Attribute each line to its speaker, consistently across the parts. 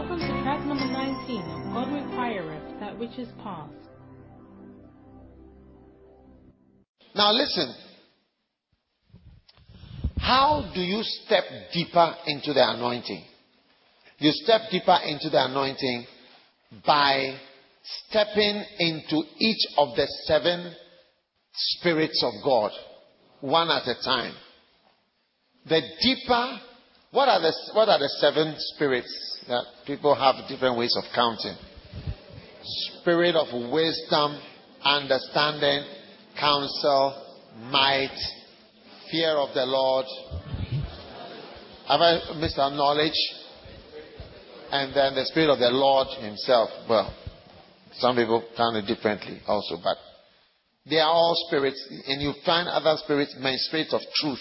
Speaker 1: Welcome to track number 19 of God Requireth That Which Is Past.
Speaker 2: Now listen. How do you step deeper into the anointing? You step deeper into the anointing by stepping into each of the seven spirits of God, one at a time. The deeper, what are the, what are the seven spirits that people have different ways of counting? Spirit of wisdom, understanding, counsel, might, fear of the Lord. Have I missed our knowledge? And then the Spirit of the Lord Himself. Well, some people count it differently also, but they are all spirits. And you find other spirits, spirits of truth,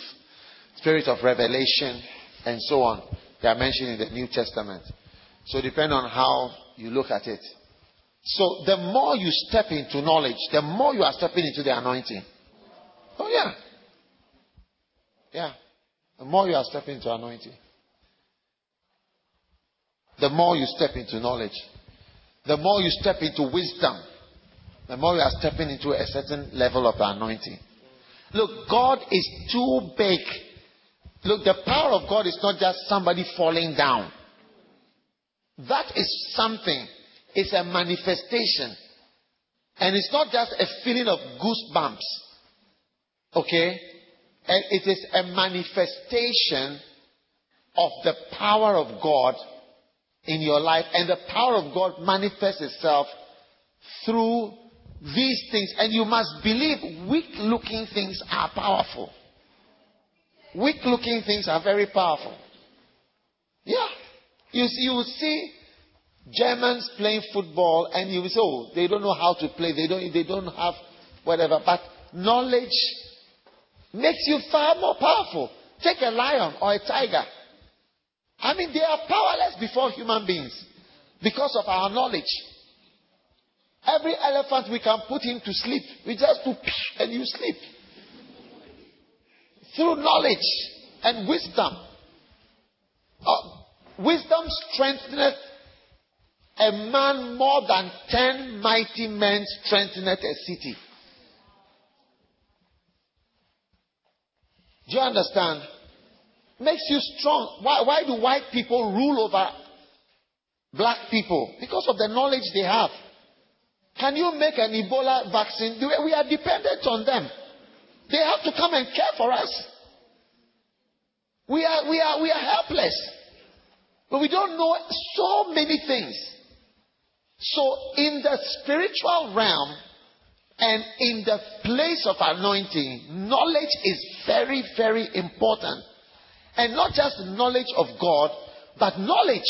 Speaker 2: spirit of revelation, and so on. They are mentioned in the New Testament. So depend on how you look at it. So the more you step into knowledge, the more you are stepping into the anointing. Oh yeah. Yeah. The more you are stepping into anointing. The more you step into knowledge. The more you step into wisdom. The more you are stepping into a certain level of anointing. Look, God is too big. Look, the power of God is not just somebody falling down. That is something it's a manifestation. And it's not just a feeling of goosebumps. Okay? And it is a manifestation of the power of God in your life. And the power of God manifests itself through these things. And you must believe weak looking things are powerful. Weak looking things are very powerful. Yeah. You see, you see Germans playing football, and you say, oh, they don't know how to play. They don't, they don't have whatever. But knowledge makes you far more powerful. Take a lion or a tiger. I mean, they are powerless before human beings because of our knowledge. Every elephant we can put him to sleep. We just put and you sleep. Through knowledge and wisdom. Uh, wisdom strengtheneth a man more than ten mighty men strengtheneth a city. Do you understand? Makes you strong. Why, why do white people rule over black people? Because of the knowledge they have. Can you make an Ebola vaccine? We are dependent on them. They have to come and care for us. We are, we are, we are helpless. But we don't know so many things. So, in the spiritual realm and in the place of anointing, knowledge is very, very important. And not just knowledge of God, but knowledge.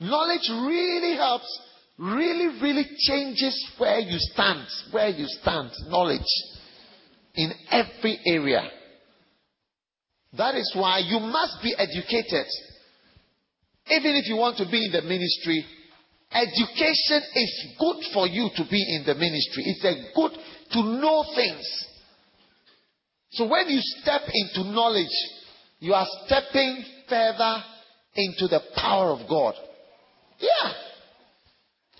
Speaker 2: Knowledge really helps, really, really changes where you stand. Where you stand. Knowledge. In every area. That is why you must be educated. Even if you want to be in the ministry, Education is good for you to be in the ministry. It's a good to know things. So when you step into knowledge, you are stepping further into the power of God. Yeah.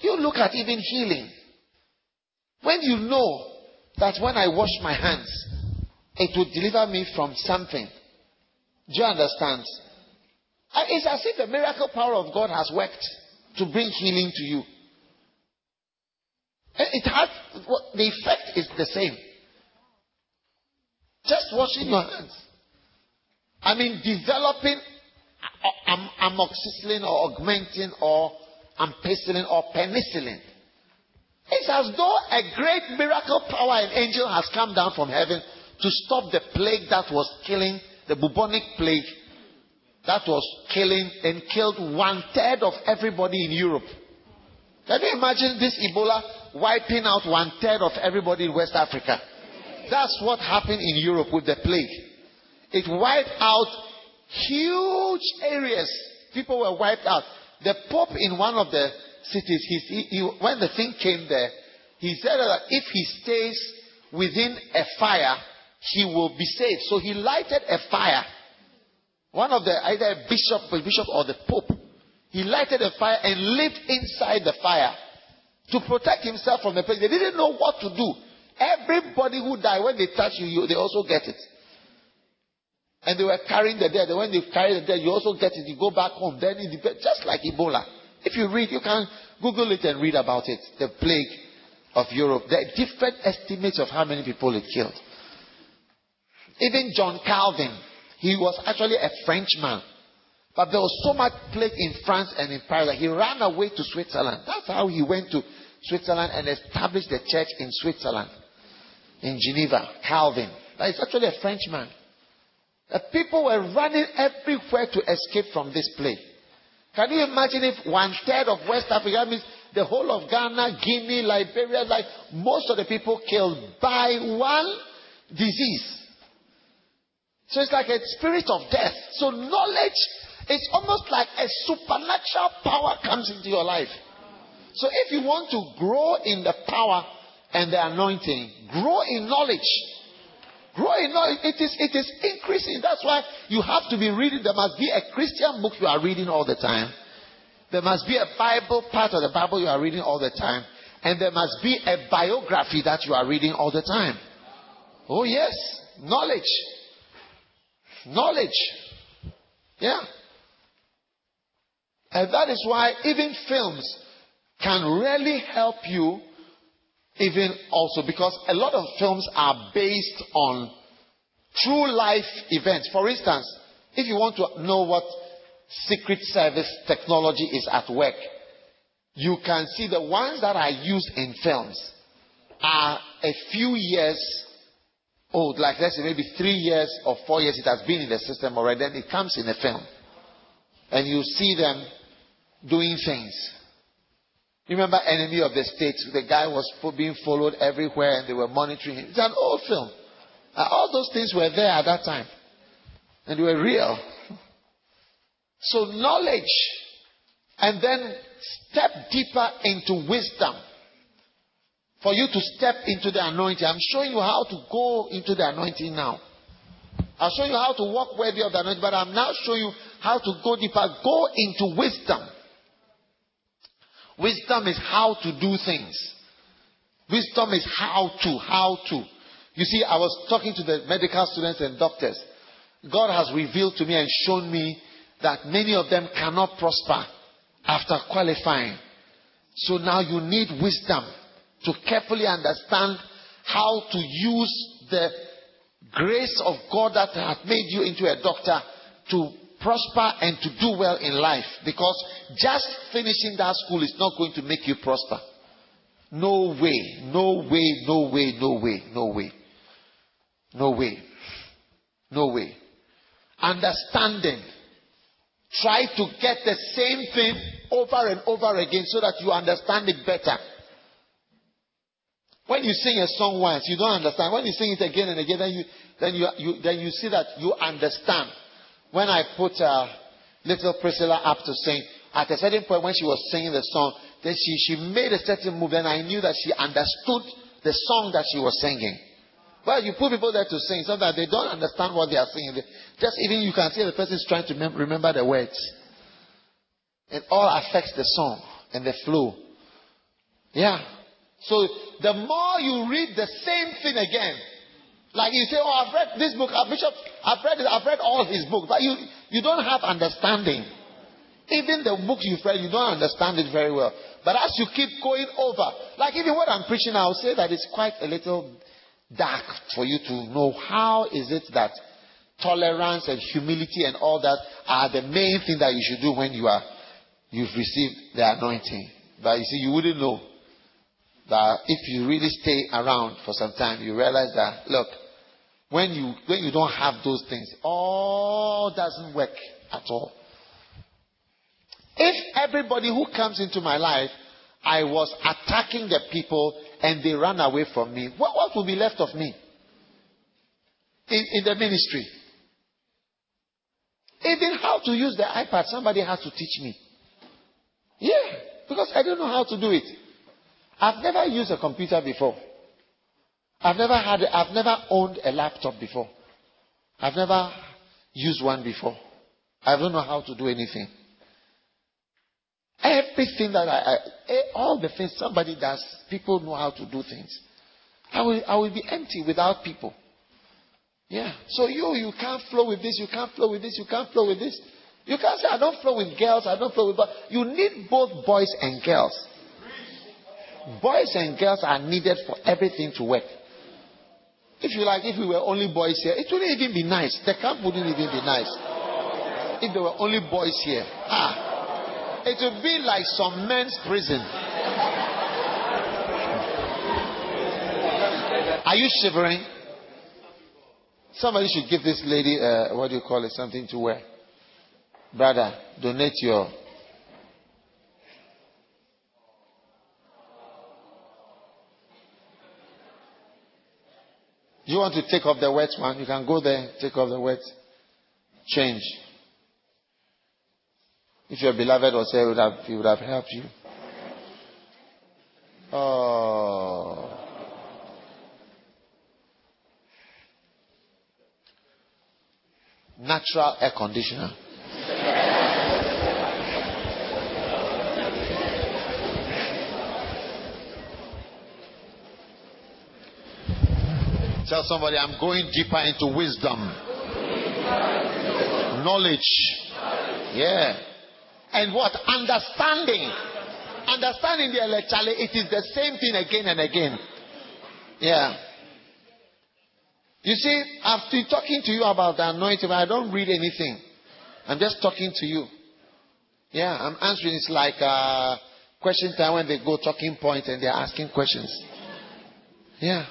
Speaker 2: You look at even healing. When you know that when I wash my hands, it will deliver me from something. Do you understand? It's as if the miracle power of God has worked to bring healing to you. It has, the effect is the same. Just washing your hands. I mean, developing uh, uh, amoxicillin or augmentin or ampicillin or penicillin. It's as though a great miracle power and angel has come down from heaven to stop the plague that was killing, the bubonic plague that was killing and killed one third of everybody in Europe. Can you imagine this Ebola wiping out one third of everybody in West Africa? That's what happened in Europe with the plague. It wiped out huge areas. People were wiped out. The Pope in one of the cities, he, he, when the thing came there, he said that if he stays within a fire, he will be saved. So he lighted a fire one of the, either bishop, bishop or the pope, He lighted a fire and lived inside the fire to protect himself from the pain. They didn't know what to do. Everybody who died, when they touch you, you they also get it. And they were carrying the dead. And When they carry the dead, you also get it. You go back home. Then it depends, just like Ebola. If you read, you can Google it and read about it. The plague of Europe. There are different estimates of how many people it killed. Even John Calvin, he was actually a Frenchman. But there was so much plague in France and in Paris that he ran away to Switzerland. That's how he went to Switzerland and established the church in Switzerland, in Geneva, Calvin. That is actually a Frenchman. The people were running everywhere to escape from this plague. Can you imagine if one third of West Africa means the whole of Ghana, Guinea, Liberia, like most of the people killed by one disease? So it's like a spirit of death. So knowledge it's almost like a supernatural power comes into your life. So if you want to grow in the power and the anointing, grow in knowledge. Grow in knowledge. It is, it is increasing. That's why you have to be reading. There must be a Christian book you are reading all the time. There must be a Bible part of the Bible you are reading all the time. And there must be a biography that you are reading all the time. Oh, yes. Knowledge. Knowledge. Yeah. And that is why even films can really help you, even also because a lot of films are based on true life events. For instance, if you want to know what Secret Service technology is at work, you can see the ones that are used in films are a few years old, like let's say maybe three years or four years it has been in the system already, then it comes in a film. And you see them doing things. Remember Enemy of the State? The guy was being followed everywhere and they were monitoring him. It's an old film. all those things were there at that time. And they were real. So knowledge and then step deeper into wisdom. For you to step into the anointing. I'm showing you how to go into the anointing now. I'll show you how to walk worthy of the anointing, but I'm now showing you how to go deeper. Go into wisdom. Wisdom is how to do things. Wisdom is how to, how to. You see, I was talking to the medical students and doctors. God has revealed to me and shown me that many of them cannot prosper after qualifying. So now you need wisdom to carefully understand how to use the grace of God that has made you into a doctor to prosper and to do well in life because just finishing that school is not going to make you prosper. No way, no way, no way, no way, no way. No way. No way. Understanding. Try to get the same thing over and over again so that you understand it better. When you sing a song once, you don't understand. When you sing it again and again, then you, then you, you then you see that you understand when I put uh, little Priscilla up to sing, at a certain point when she was singing the song, then she, she made a certain move, and I knew that she understood the song that she was singing. Well, you put people there to sing, so that they don't understand what they are singing. Just even you can see the person is trying to mem- remember the words. It all affects the song and the flow. Yeah. So the more you read the same thing again, like you say, oh, I've read this book, uh, Bishop, I've read I've read all his books, but you, you don't have understanding. Even the books you've read, you don't understand it very well. But as you keep going over, like even what I'm preaching, I'll say that it's quite a little dark for you to know how is it that tolerance and humility and all that are the main thing that you should do when you are you've received the anointing. But you see, you wouldn't know that if you really stay around for some time, you realize that look, when you, when you don't have those things, all doesn't work at all. If everybody who comes into my life, I was attacking the people and they ran away from me, what, what will be left of me in, in the ministry? Even how to use the iPad, somebody has to teach me. Yeah, because I don't know how to do it. I've never used a computer before. I've never had, I've never owned a laptop before. I've never used one before. I don't know how to do anything. Everything that I, I eh, all the things somebody does, people know how to do things. I will, I will be empty without people. Yeah. So you, you can't flow with this, you can't flow with this, you can't flow with this. You can't say, I don't flow with girls, I don't flow with boys. You need both boys and girls. Boys and girls are needed for everything to work. If you like, if we were only boys here, it wouldn't even be nice. The camp wouldn't even be nice. If there were only boys here. Ah. It would be like some men's prison. Are you shivering? Somebody should give this lady, uh, what do you call it, something to wear. Brother, donate your. You want to take off the wet one? You can go there, take off the wet, change. If your beloved was here, he would have, he would have helped you. Oh. Natural air conditioner. Tell somebody, I'm going deeper into wisdom, knowledge. Yeah. And what? Understanding. Understanding the electricity, it is the same thing again and again. Yeah. You see, I've been talking to you about the anointing, but I don't read anything. I'm just talking to you. Yeah, I'm answering. It's like uh, question time when they go talking point and they're asking questions. Yeah.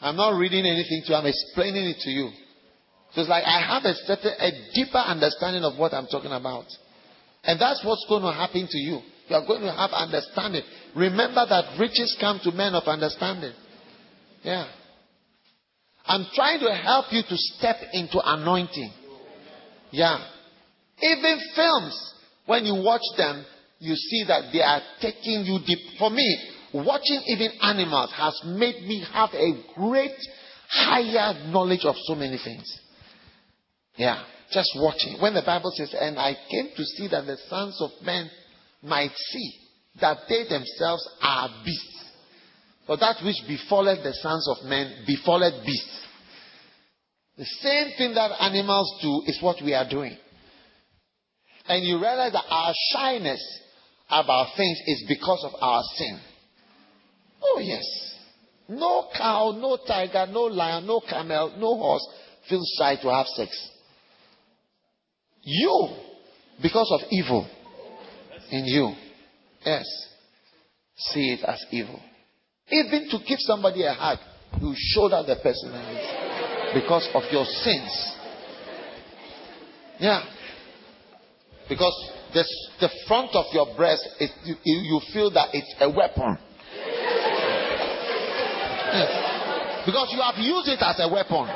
Speaker 2: I'm not reading anything to you, I'm explaining it to you. So it's like I have a certain, a deeper understanding of what I'm talking about. And that's what's going to happen to you. You are going to have understanding. Remember that riches come to men of understanding. Yeah. I'm trying to help you to step into anointing. Yeah. Even films, when you watch them, you see that they are taking you deep. For me, watching even animals has made me have a great higher knowledge of so many things. Yeah, just watching. When the Bible says, and I came to see that the sons of men might see that they themselves are beasts. For that which befalleth the sons of men befalleth beasts. The same thing that animals do is what we are doing. And you realize that our shyness about things is because of our sin. Oh, yes. No cow, no tiger, no lion, no camel, no horse feels shy to have sex. You, because of evil in you, yes, see it as evil. Even to give somebody a hug, you that the person because of your sins. Yeah. Because the, the front of your breast, is, you, you feel that it's a weapon. Because you have used it as a weapon.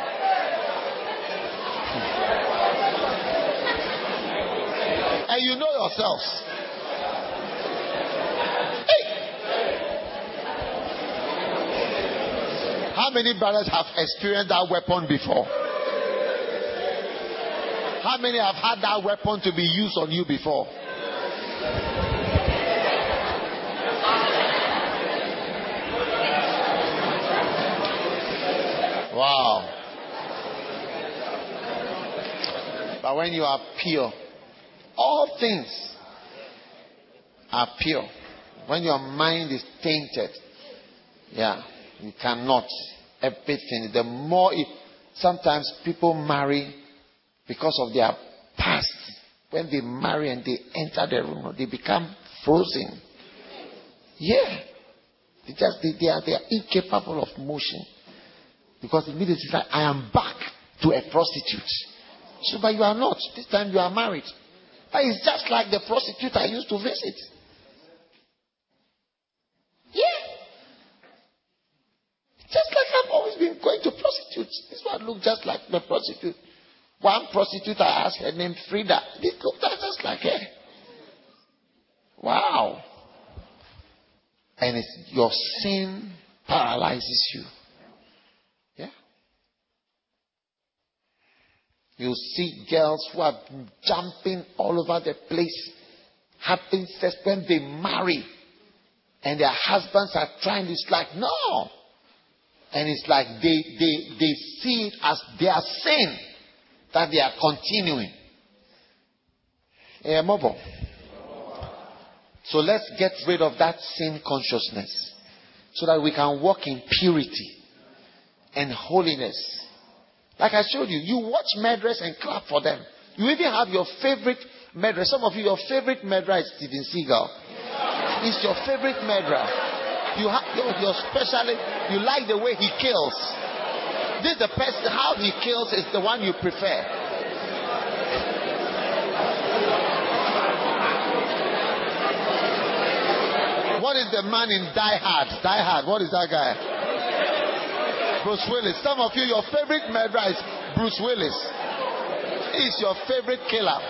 Speaker 2: And you know yourselves. Hey. How many brothers have experienced that weapon before? How many have had that weapon to be used on you before? Wow. But when you are pure, all things are pure. When your mind is tainted, yeah, you cannot. Everything. The more it, sometimes people marry because of their past. When they marry and they enter the room, they become frozen. Yeah. They just they, they are they are incapable of motion. Because immediately it's like, I am back to a prostitute. So, but you are not. This time you are married. But it's just like the prostitute I used to visit. Yeah. Just like I've always been going to prostitutes. This one looked just like the prostitute. One prostitute I asked her name Frida. This looked just like her. Wow. And it's your sin paralyzes you. You see girls who are jumping all over the place, having sex when they marry and their husbands are trying. It's like, no. And it's like they, they, they see it as their sin that they are continuing. Eh, Mobile. So let's get rid of that sin consciousness so that we can walk in purity and holiness. Like I showed you, you watch murderers and clap for them. You even have your favorite murderer. Some of you, your favorite murderer is Steven Seagal. He's your favorite murderer. You have your, your specially, you like the way he kills. This the person, how he kills is the one you prefer. What is the man in Die Hard? Die Hard. What is that guy? Bruce Willis. Some of you, your favorite murderer is Bruce Willis. He's your favorite killer.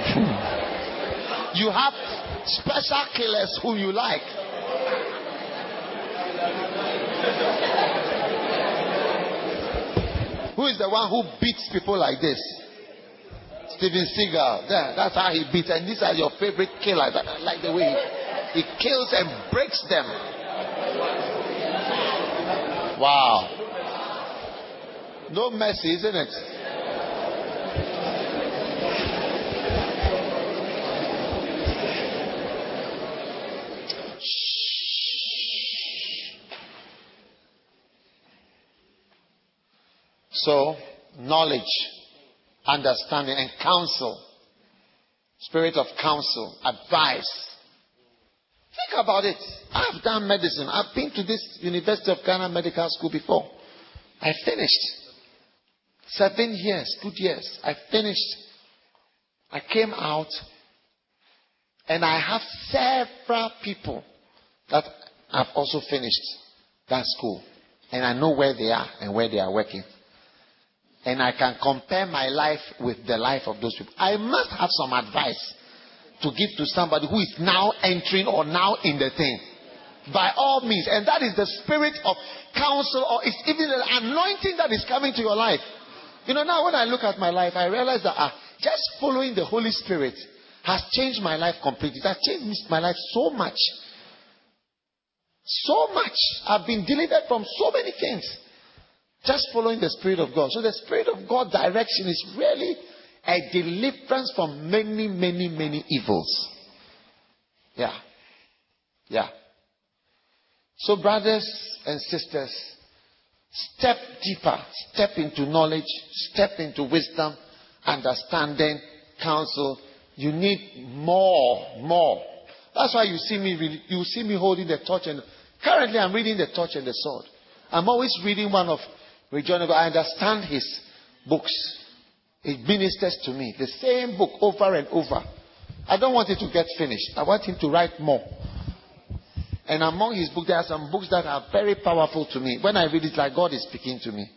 Speaker 2: Hmm. you have special killers who you like. Who is the one who beats people like this? Steven Seagal. There, that's how he beats. And these are your favorite killers. I like the way he, he kills and breaks them. Wow. No mercy, isn't it? So, knowledge understanding, and counsel. Spirit of counsel, advice. Think about it. I've done medicine. I've been to this University of Ghana Medical School before. I finished. Seven years, good years. I finished. I came out and I have several people that have also finished that school. And I know where they are and where they are working and I can compare my life with the life of those people, I must have some advice to give to somebody who is now entering or now in the thing. By all means. And that is the spirit of counsel or it's even the anointing that is coming to your life. You know, now when I look at my life, I realize that uh, just following the Holy Spirit has changed my life completely. It has changed my life so much. So much. I've been delivered from so many things. Just following the Spirit of God. So the Spirit of God direction is really a deliverance from many, many, many evils. Yeah. Yeah. So, brothers and sisters, step deeper, step into knowledge, step into wisdom, understanding, counsel. You need more, more. That's why you see me, you see me holding the torch and currently I'm reading the torch and the sword. I'm always reading one of John, I understand his books. It ministers to me. The same book over and over. I don't want it to get finished. I want him to write more. And among his books, there are some books that are very powerful to me. When I read it, like God is speaking to me.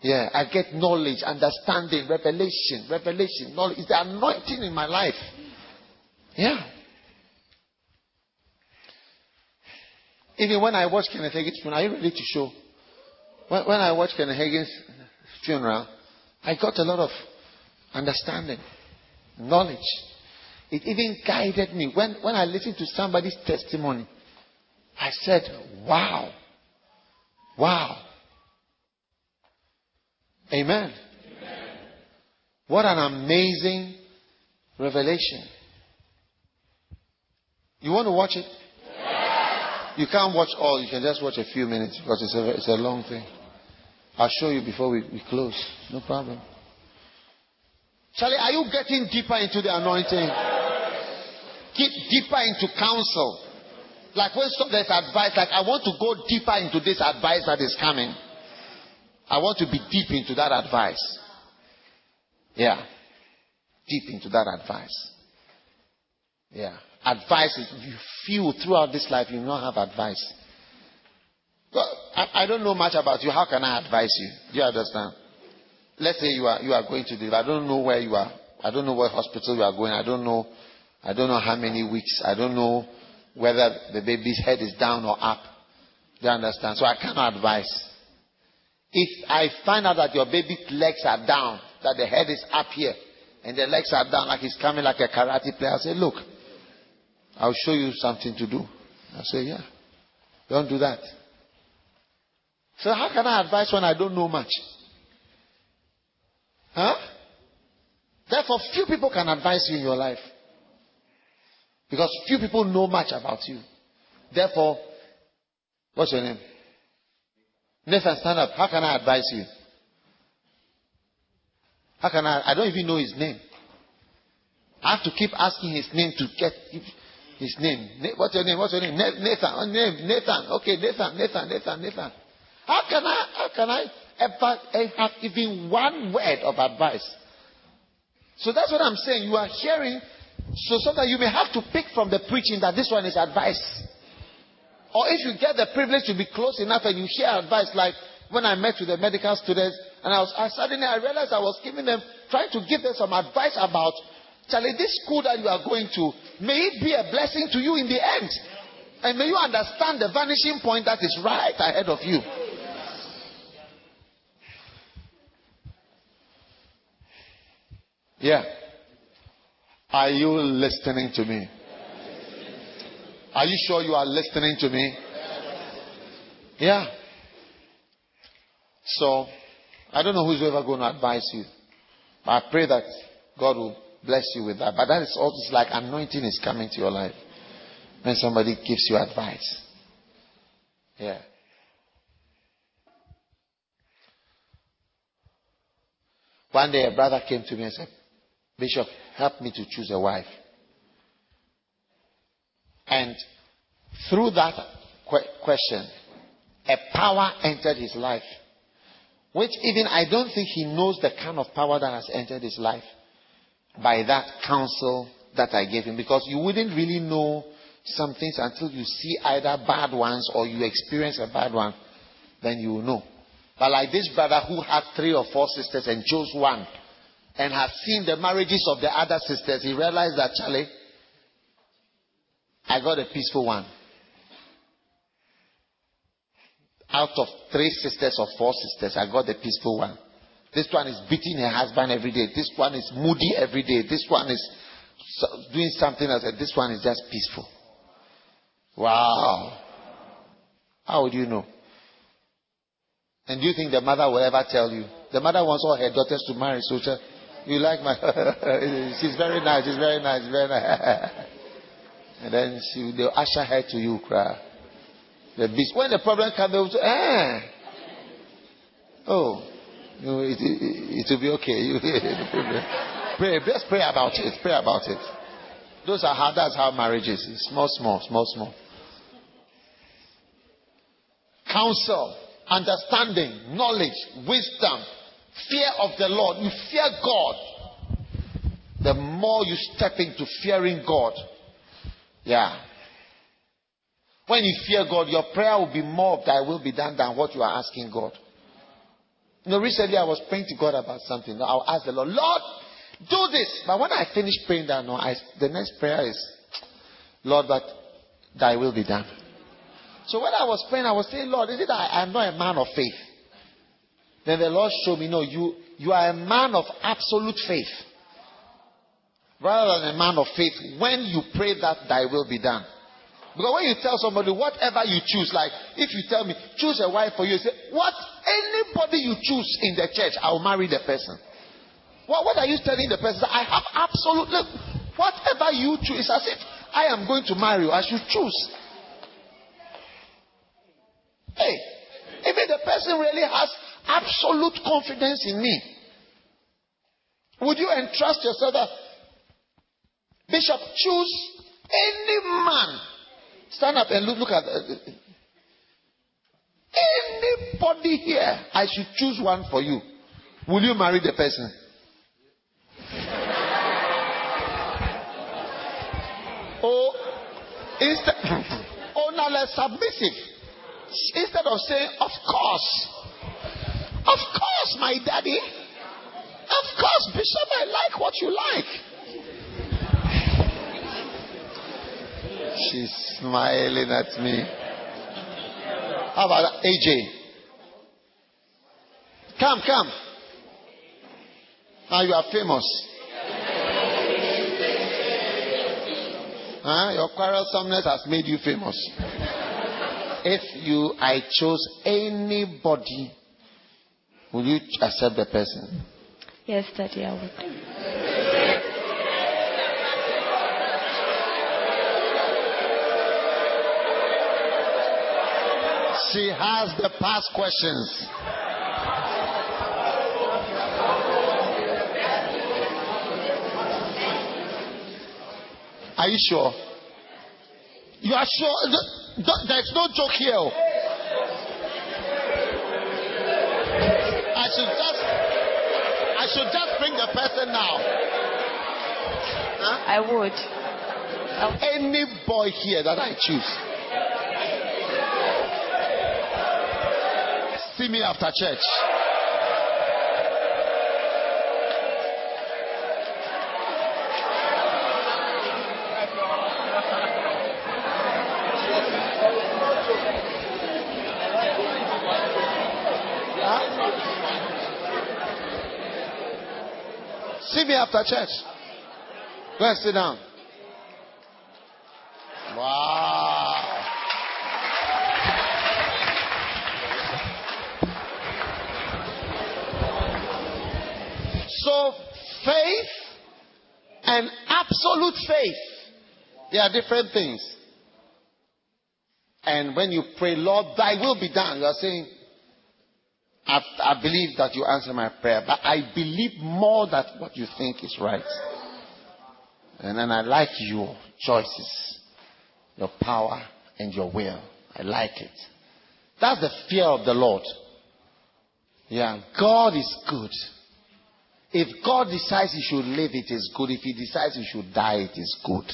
Speaker 2: Yeah, I get knowledge, understanding, revelation, revelation, knowledge. It's the anointing in my life. Yeah. Even when I watch Kenneth Hagin's are you ready to show? When, when I watched Kenneth Hagin's funeral, I got a lot of understanding, knowledge. It even guided me. When, when I listened to somebody's testimony, I said, wow. Wow. Amen. Amen. What an amazing revelation. You want to watch it? You can't watch all. You can just watch a few minutes because it's a, it's a long thing. I'll show you before we, we close. No problem. Charlie, are you getting deeper into the anointing? Get deeper into counsel. Like when there's advice, like I want to go deeper into this advice that is coming. I want to be deep into that advice. Yeah. Deep into that advice. Yeah. Advice is you feel throughout this life you not have advice. I, I, don't know much about you. How can I advise you? Do you understand? Let's say you are you are going to live. I don't know where you are. I don't know what hospital you are going. I don't know. I don't know how many weeks. I don't know whether the baby's head is down or up. Do you understand? So I cannot advise. If I find out that your baby's legs are down, that the head is up here, and the legs are down like he's coming like a karate player. I say, look, I'll show you something to do. I say, yeah. Don't do that. So how can I advise when I don't know much? Huh? Therefore, few people can advise you in your life. Because few people know much about you. Therefore, what's your name? Nathan, stand up. How can I advise you? How can I? I don't even know his name. I have to keep asking his name to get his name. What's your name? What's your name? Nathan. Oh, Nathan. Okay, Nathan. Nathan. Nathan. Nathan. How can I? How can I ever eh, have even one word of advice? So that's what I'm saying. You are hearing, so sometimes you may have to pick from the preaching that this one is advice. Or if you get the privilege to be close enough and you hear advice, like when I met with the medical students, and I was I suddenly I realized I was giving them, trying to give them some advice about, Charlie, this school that you are going to, may it be a blessing to you in the end. And may you understand the vanishing point that is right ahead of you. Yeah. Are you listening to me? Are you sure you are listening to me? Yeah. So, I don't know who's ever going to advise you. But I pray that God will bless you with that. But that is also like anointing is coming to your life when somebody gives you advice. Yeah. One day a brother came to me and said, Bishop, help me to choose a wife. And through that question, a power entered his life, which even I don't think he knows the kind of power that has entered his life by that counsel that I gave him. Because you wouldn't really know some things until you see either bad ones or you experience a bad one, then you will know. But like this brother who had three or four sisters and chose one and has seen the marriages of the other sisters, he realized that, Charlie, I got a peaceful one. Out of three sisters or four sisters, I got the peaceful one. This one is beating her husband every day. This one is moody every day. This one is doing something else. This one is just peaceful. Wow. How would you know? And do you think the mother will ever tell you? The mother wants all her daughters to marry, so you like my. she's very nice. She's very nice. Very nice. and then she they'll usher her to you, cry. The beast. When the problem comes, they'll say, eh. Oh, you it, it, it will be okay. pray, just pray about it. Pray about it. Those are how. That's how marriage is. It's small, small, small, small. Counsel, understanding, knowledge, wisdom, Fear of the Lord. You fear God. The more you step into fearing God. Yeah. When you fear God, your prayer will be more of thy will be done than what you are asking God. You know, recently I was praying to God about something. I'll ask the Lord, Lord, do this. But when I finish praying that, no, I, the next prayer is, Lord, but thy will be done. So when I was praying, I was saying, Lord, is it that I am not a man of faith? Then the Lord showed me, no, you, you are a man of absolute faith. Rather than a man of faith, when you pray that thy will be done. Because when you tell somebody whatever you choose, like if you tell me, choose a wife for you, you say, what? Anybody you choose in the church, I'll marry the person. What, what are you telling the person? I have absolutely, whatever you choose, it's as if I am going to marry you, I should choose. Hey, even the person really has absolute confidence in me. Would you entrust yourself that, Bishop, choose any man? Stand up and look, look at uh, anybody here. I should choose one for you. Will you marry the person? oh, instead, oh, now let's submissive. Instead of saying, of course. Of course, my daddy. Of course, Bishop, I like what you like. She's smiling at me. How about AJ? Come, come. Now you are famous. Huh? Your quarrelsomeness has made you famous. if you, I chose anybody will you accept the person?
Speaker 3: Yes, Daddy, I will.
Speaker 2: She has the past questions. Are you sure? You are sure? There's no joke here. I should just I should just bring the person now.
Speaker 3: Huh? I would.
Speaker 2: Any boy here that I choose. See me after church. See me after church. Go and sit down. Wow. So, faith and absolute faith, they are different things. And when you pray, Lord, thy will be done, you are saying, I, I believe that you answer my prayer, but I believe more that what you think is right. And then I like your choices, your power, and your will. I like it. That's the fear of the Lord. Yeah, God is good. If God decides he should live, it is good. If he decides he should die, it is good.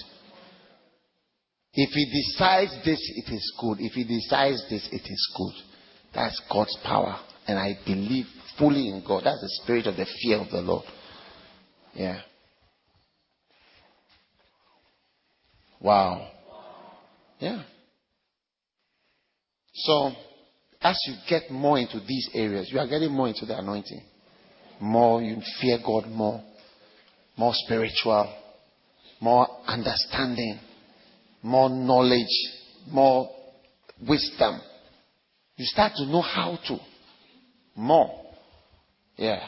Speaker 2: If he decides this, it is good. If he decides this, it is good. That's God's power and I believe fully in God. That's the spirit of the fear of the Lord. Yeah. Wow. Yeah. So, as you get more into these areas, you are getting more into the anointing. More, you fear God more. More spiritual. More understanding. More knowledge. More wisdom. You start to know how to more. Yeah.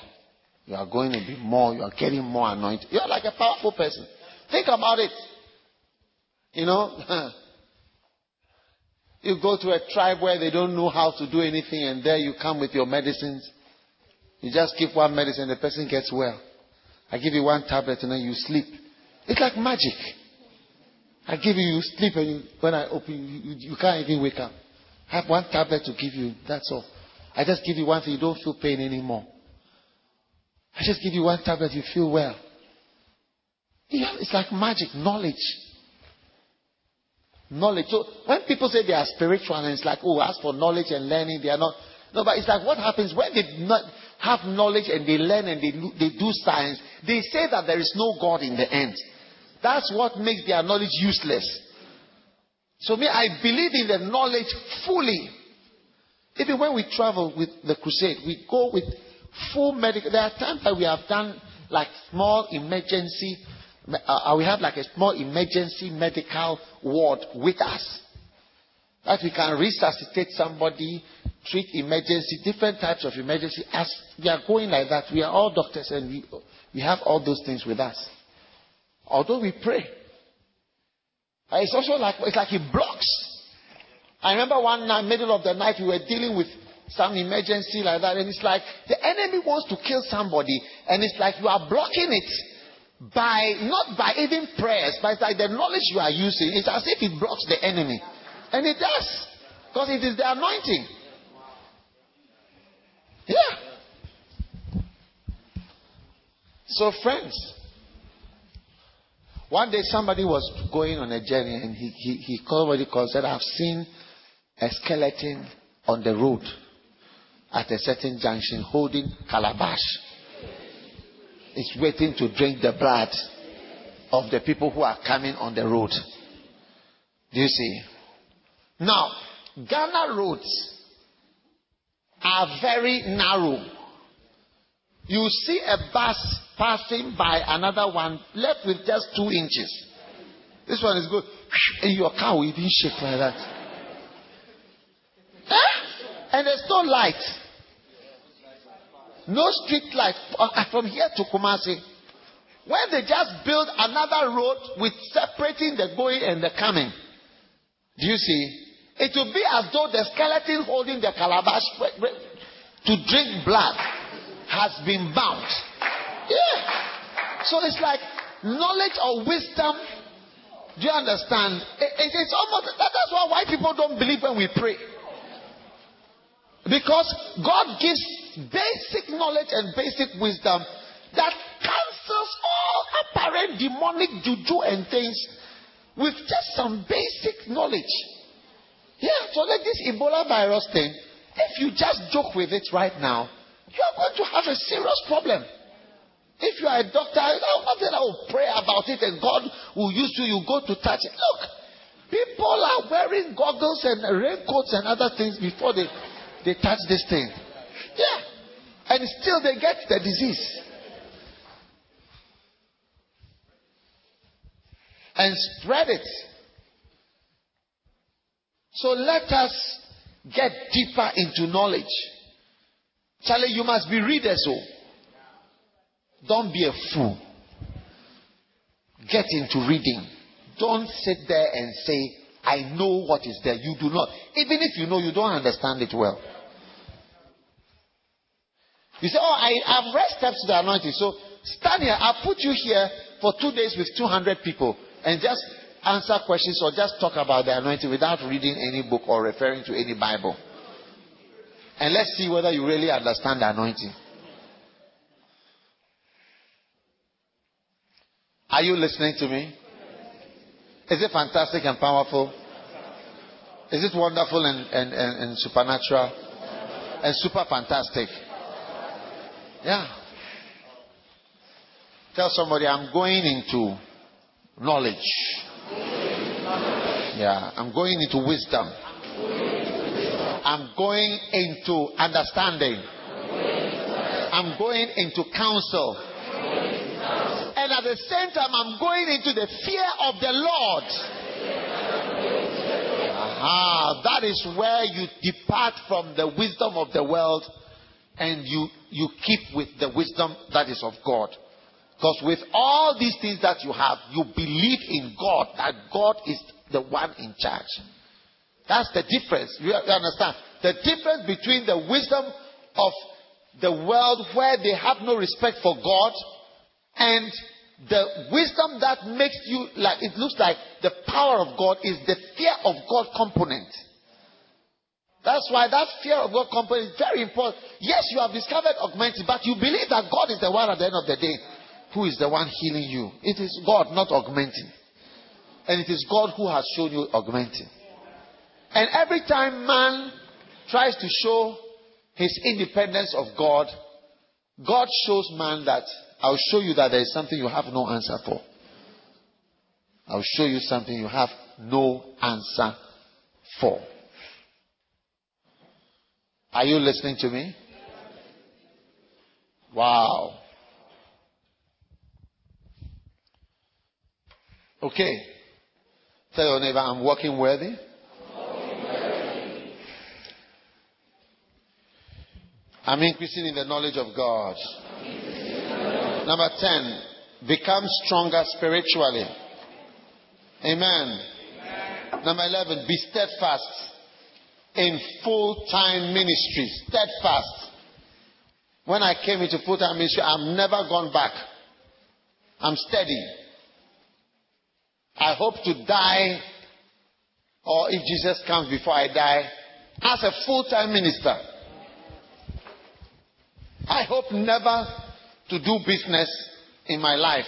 Speaker 2: You are going to be more. You are getting more anointed. You are like a powerful person. Think about it. You know, you go to a tribe where they don't know how to do anything, and there you come with your medicines. You just give one medicine, the person gets well. I give you one tablet, and then you sleep. It's like magic. I give you, you sleep, and you, when I open, you, you, you can't even wake up. I have one tablet to give you. That's all. I just give you one thing, you don't feel pain anymore. I just give you one tablet, you feel well. It's like magic, knowledge. Knowledge. So when people say they are spiritual and it's like, oh, as for knowledge and learning, they are not. No, but it's like what happens when they not have knowledge and they learn and they, they do science, they say that there is no God in the end. That's what makes their knowledge useless. So me, I believe in the knowledge fully. Even when we travel with the crusade, we go with full medical. There are times that we have done like small emergency. Uh, uh, we have like a small emergency medical ward with us. That we can resuscitate somebody, treat emergency, different types of emergency. As we are going like that, we are all doctors and we, we have all those things with us. Although we pray. It's also like, it's like it blocks I remember one night, middle of the night, we were dealing with some emergency like that, and it's like the enemy wants to kill somebody, and it's like you are blocking it by not by even prayers, but like the knowledge you are using. It's as if it blocks the enemy, and it does because it is the anointing. Yeah. So, friends, one day somebody was going on a journey and he, he, he called what he called, said, I've seen a skeleton on the road at a certain junction holding calabash. It's waiting to drink the blood of the people who are coming on the road. Do you see? Now, Ghana roads are very narrow. You see a bus passing by another one left with just two inches. This one is good. And your car will even shake like that. And there's no light. No street light uh, from here to Kumasi. When they just build another road with separating the going and the coming, do you see? It will be as though the skeleton holding the calabash to drink blood has been bound. Yeah. So it's like knowledge or wisdom. Do you understand? It, it, it's almost that's why white people don't believe when we pray. Because God gives basic knowledge and basic wisdom that cancels all apparent demonic juju and things with just some basic knowledge. Yeah, so like this Ebola virus thing, if you just joke with it right now, you are going to have a serious problem. If you are a doctor, I'm not I will pray about it and God will use you, you go to touch it. Look, people are wearing goggles and raincoats and other things before they, they touch this thing. Yeah. And still they get the disease. And spread it. So let us get deeper into knowledge. Charlie, you must be readers. Oh. Don't be a fool. Get into reading. Don't sit there and say, I know what is there. You do not. Even if you know, you don't understand it well. You say, Oh, I, have read steps to the anointing. So stand here. I'll put you here for two days with 200 people and just answer questions or just talk about the anointing without reading any book or referring to any Bible. And let's see whether you really understand the anointing. Are you listening to me? Is it fantastic and powerful? Is it wonderful and, and, and, and supernatural? And super fantastic? Yeah. Tell somebody, I'm going into knowledge. Yeah, I'm going into wisdom. I'm going into understanding. I'm going into counsel. And at the same time, I'm going into the fear of the Lord. Ah, that is where you depart from the wisdom of the world and you, you keep with the wisdom that is of God. Because with all these things that you have, you believe in God, that God is the one in charge. That's the difference. You understand? The difference between the wisdom of the world where they have no respect for God and the wisdom that makes you like it looks like the power of God is the fear of God component. That's why that fear of God component is very important. Yes, you have discovered Augmentin, but you believe that God is the one at the end of the day who is the one healing you. It is God, not Augmentin. And it is God who has shown you Augmentin. And every time man tries to show his independence of God, God shows man that I'll show you that there is something you have no answer for. I'll show you something you have no answer for. Are you listening to me? Wow. Okay. Tell your neighbor, I'm walking worthy. I'm increasing in the knowledge of God. Number 10, become stronger spiritually. Amen. Amen. Number 11, be steadfast in full time ministry. Steadfast. When I came into full time ministry, I've never gone back. I'm steady. I hope to die, or if Jesus comes before I die, as a full time minister. I hope never to do business in my life.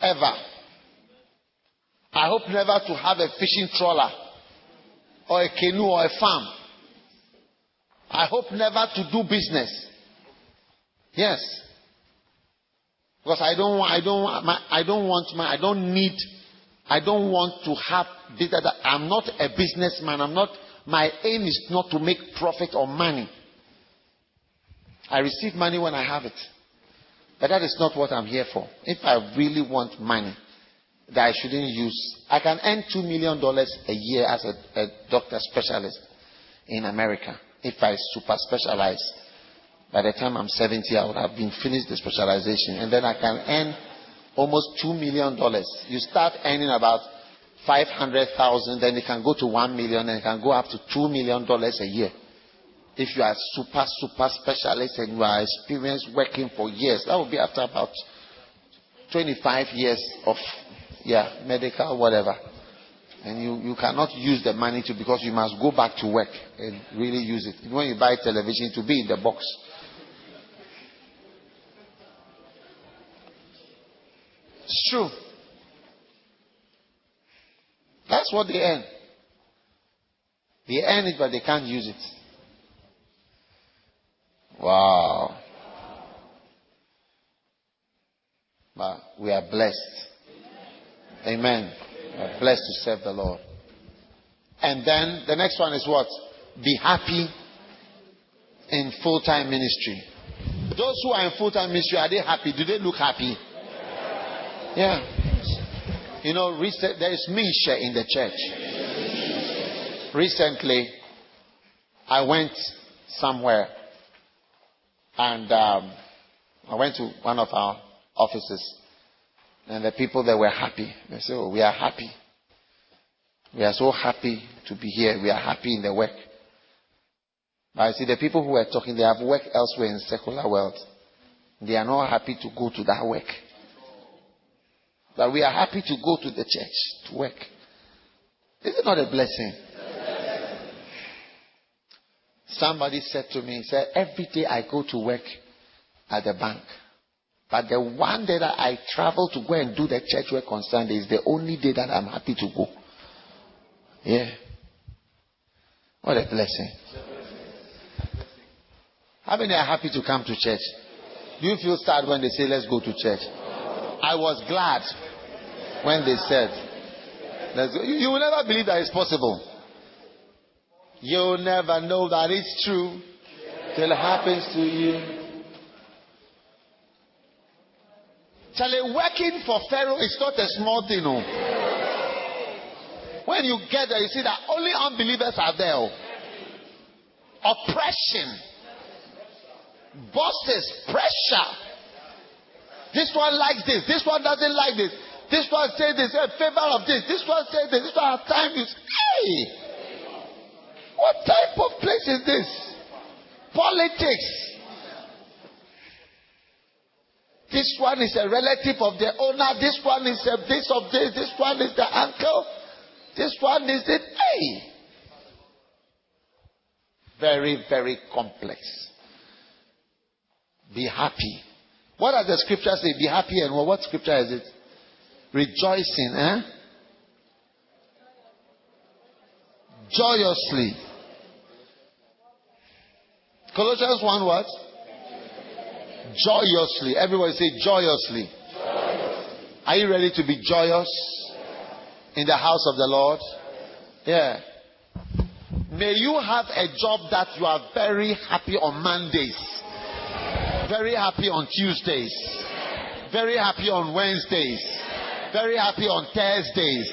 Speaker 2: Ever. I hope never to have a fishing trawler or a canoe or a farm. I hope never to do business. Yes. Because I don't want, I don't I don't want my, I don't need, I don't want to have data that I'm not a businessman. I'm not, my aim is not to make profit or money. I receive money when I have it. But that is not what I'm here for. If I really want money, that I shouldn't use. I can earn $2 million a year as a, a doctor specialist in America if I super specialize. By the time I'm 70, I would have been finished the specialization. And then I can earn almost $2 million. You start earning about 500,000, then it can go to 1 million, and it can go up to $2 million a year. If you are super, super specialist and you are experienced working for years, that will be after about 25 years of, yeah, medical, whatever. And you, you cannot use the money to because you must go back to work and really use it. When you buy television, to be in the box. It's true. That's what they earn. They earn it, but they can't use it. Wow. But we are blessed. Amen. Are blessed to serve the Lord. And then the next one is what? Be happy in full time ministry. Those who are in full time ministry, are they happy? Do they look happy? Yeah. You know, recent, there is Misha in the church. Recently, I went somewhere and um, I went to one of our offices, and the people that were happy. They said, Oh, we are happy. We are so happy to be here. We are happy in the work. But I see the people who are talking, they have work elsewhere in secular world. They are not happy to go to that work. But we are happy to go to the church to work. Is it not a blessing? Somebody said to me, said, every day I go to work at the bank. But the one day that I travel to go and do the church work on Sunday is the only day that I'm happy to go. Yeah. What a blessing. How many are happy to come to church? Do you feel sad when they say, let's go to church? I was glad when they said, let's go. You will never believe that it's possible. You'll never know that it's true till it happens to you. Charlie, working for Pharaoh is not a small thing. No. When you get there, you see that only unbelievers are there. Oh. Oppression, bosses, pressure. This one likes this. This one doesn't like this. This one says this in favor of this. This one says this. This one has time. Say, hey, what type of place is this? Politics. This one is a relative of the owner. This one is a this of this. This one is the uncle. This one is the. Hey. Very, very complex. Be happy. What does the scripture say? Be happy and well, what scripture is it? Rejoicing, eh? Joyously. Colossians 1 what? Joyously. Everybody say joyously. joyously. Are you ready to be joyous in the house of the Lord? Yeah. May you have a job that you are very happy on Mondays, very happy on Tuesdays, very happy on Wednesdays, very happy on Thursdays,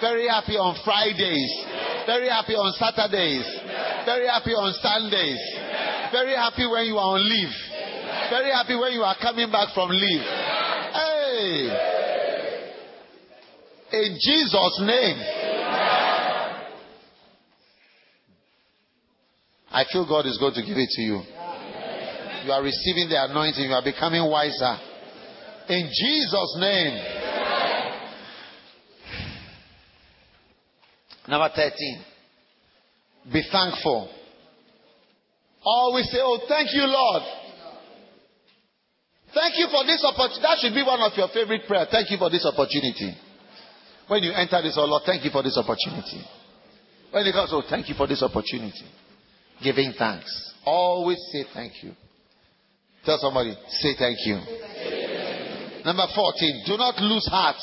Speaker 2: very happy on Fridays, very happy on Saturdays, very happy on Sundays, very happy when you are on leave. Very happy when you are coming back from leave. Hey! In Jesus' name. I feel God is going to give it to you. You are receiving the anointing. You are becoming wiser. In Jesus' name. Number 13. Be thankful. Always say, Oh, thank you, Lord. Thank you for this opportunity. That should be one of your favorite prayers. Thank you for this opportunity. When you enter this, oh Lord, thank you for this opportunity. When you come, oh, thank you for this opportunity. Giving thanks. Always say thank you. Tell somebody, say thank you. Number 14, do not lose heart.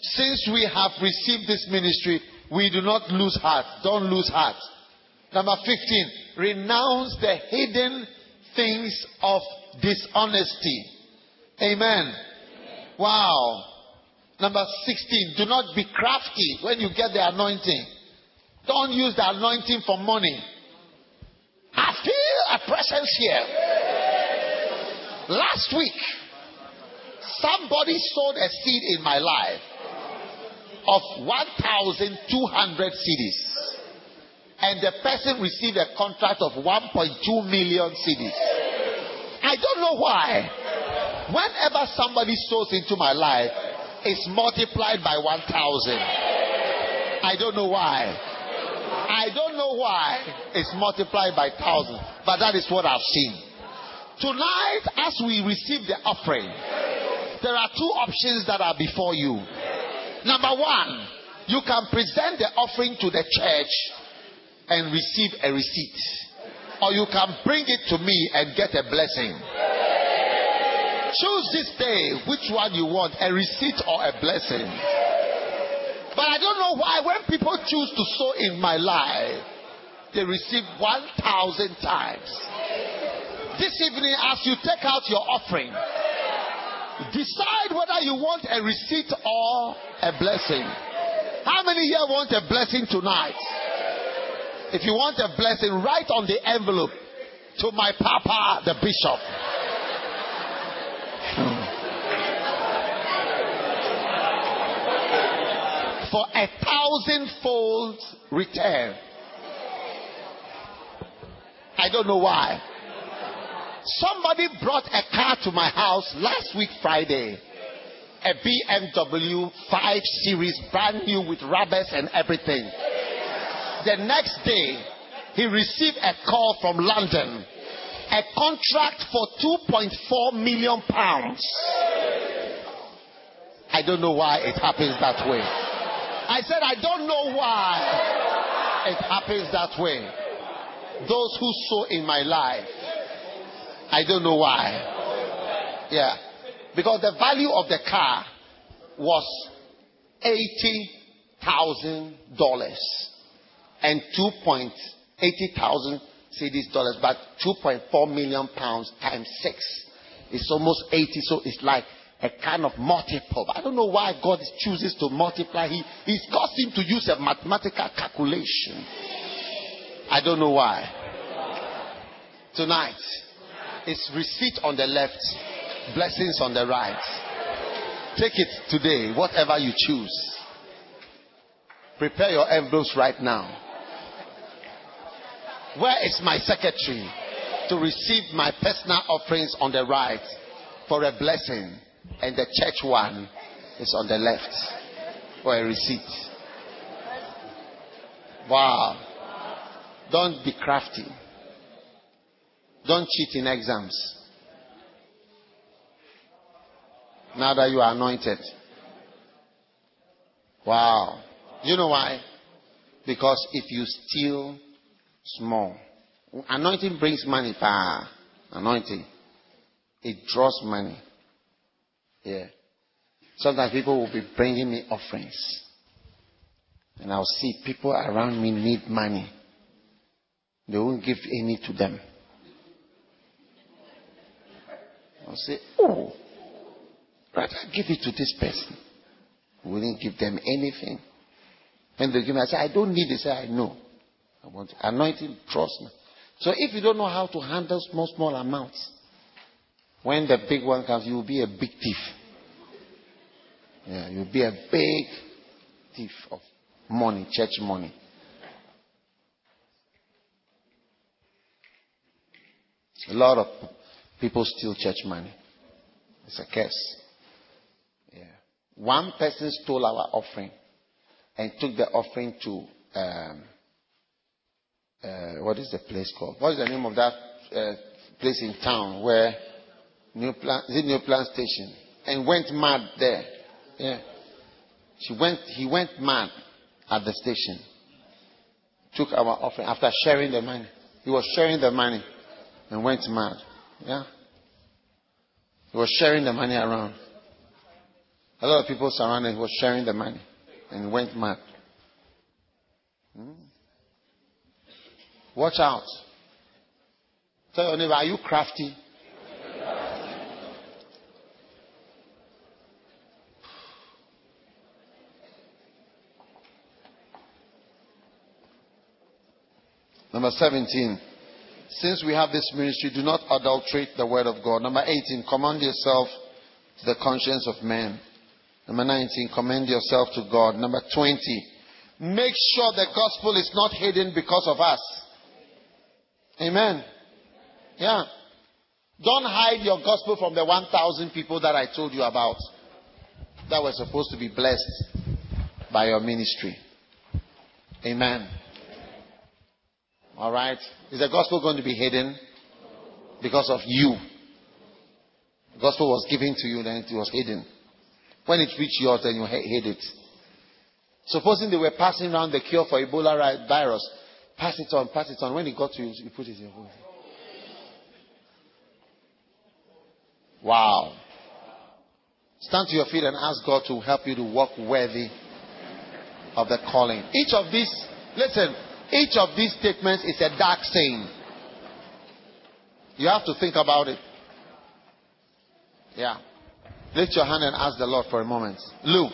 Speaker 2: Since we have received this ministry, we do not lose heart. Don't lose heart. Number 15, renounce the hidden things of dishonesty. Amen. Wow. Number 16, do not be crafty when you get the anointing. Don't use the anointing for money. I feel a presence here. Last week, somebody sowed a seed in my life of 1,200 cedis. And the person received a contract of 1.2 million cedis. I don't know why. Whenever somebody sows into my life, it's multiplied by 1,000. I don't know why. I don't know why it's multiplied by 1,000, but that is what I've seen. Tonight, as we receive the offering, there are two options that are before you. Number one, you can present the offering to the church and receive a receipt, or you can bring it to me and get a blessing. Choose this day which one you want a receipt or a blessing. But I don't know why when people choose to sow in my life, they receive 1,000 times. This evening, as you take out your offering, decide whether you want a receipt or a blessing. How many here want a blessing tonight? If you want a blessing, write on the envelope to my papa, the bishop. For a thousandfold return. I don't know why. Somebody brought a car to my house last week, Friday. A BMW 5 Series, brand new with rubbers and everything. The next day, he received a call from London. A contract for 2.4 million pounds. I don't know why it happens that way. I said, I don't know why it happens that way. Those who sow in my life, I don't know why. Yeah. Because the value of the car was $80,000 and 2.80,000 cedis dollars, but 2.4 million pounds times six. It's almost 80, so it's like a kind of multiple. I don't know why God chooses to multiply. He, he's caused him to use a mathematical calculation. I don't know why. Tonight, it's receipt on the left, blessings on the right. Take it today, whatever you choose. Prepare your envelopes right now. Where is my secretary to receive my personal offerings on the right for a blessing? And the church one is on the left for a receipt. Wow. Don't be crafty. Don't cheat in exams. Now that you are anointed. Wow. You know why? Because if you steal small, anointing brings money. Pa. Anointing. It draws money. Yeah. Sometimes people will be bringing me offerings. And I'll see people around me need money. They won't give any to them. I'll say, oh, rather give it to this person. Wouldn't give them anything. And they give me, I say, I don't need it. Say, I know. I want anointing, trust me. So if you don't know how to handle small, small amounts, when the big one comes, you will be a big thief. Yeah, you'll be a big thief of money, church money. A lot of people steal church money. It's a curse. Yeah. One person stole our offering and took the offering to um, uh, what is the place called? What is the name of that uh, place in town where Neoplan, is it Neoplan Station? And went mad there. Yeah. She went, he went mad at the station. Took our offering after sharing the money. He was sharing the money and went mad. Yeah. He was sharing the money around. A lot of people surrounded him was sharing the money and went mad. Hmm? Watch out. Tell your neighbor, are you crafty? Number 17. Since we have this ministry, do not adulterate the word of God. Number 18. Command yourself to the conscience of men. Number 19. Commend yourself to God. Number 20. Make sure the gospel is not hidden because of us. Amen. Yeah. Don't hide your gospel from the 1,000 people that I told you about that were supposed to be blessed by your ministry. Amen. All right. Is the gospel going to be hidden because of you? The gospel was given to you, then it was hidden. When it reached yours, then you hid it. Supposing they were passing around the cure for Ebola virus, pass it on, pass it on. When it got to you, you put it in your phone. Wow. Stand to your feet and ask God to help you to walk worthy of the calling. Each of these, listen, each of these statements is a dark saying. You have to think about it. Yeah. Lift your hand and ask the Lord for a moment. Luke.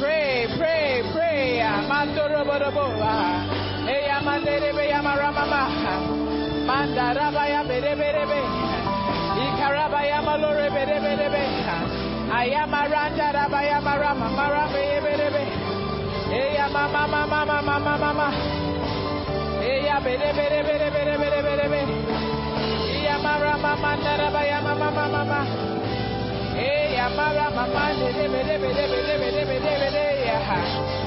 Speaker 4: Pray, pray, pray. Mandoro bodo bo. Eya mandere be amara mama. Mandara baya bere bere be. Ikaraba ya malore bere bere be. Aya maranda Eya mama mama mama mama mama. Eya bere bere bere bere bere bere bere. Eya mara mama nara baya mama mama mama. Eya mara mama bere bere bere bere bere bere bere ya.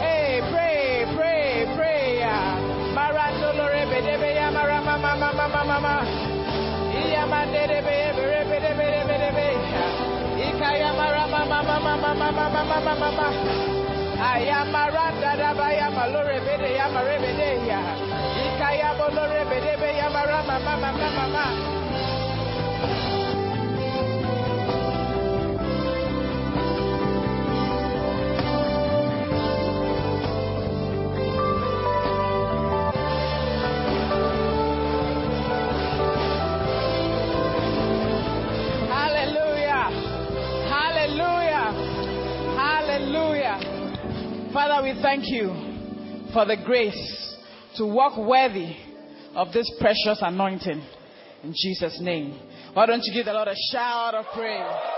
Speaker 4: Hey, pray, pray, pray ya. Mara dolore bere bere ya mara mama mama mama mama. Eya mandere bere bere bere bere bere bere. Ikaya mara mama mama mama mama mama mama. Ayamaranda dabaya malore bede yamare bede ya. Ikaya bolore bede be yamara mama mama mama. Father, we thank you for the grace to walk worthy of this precious anointing. In Jesus' name. Why don't you give the Lord a shout of praise?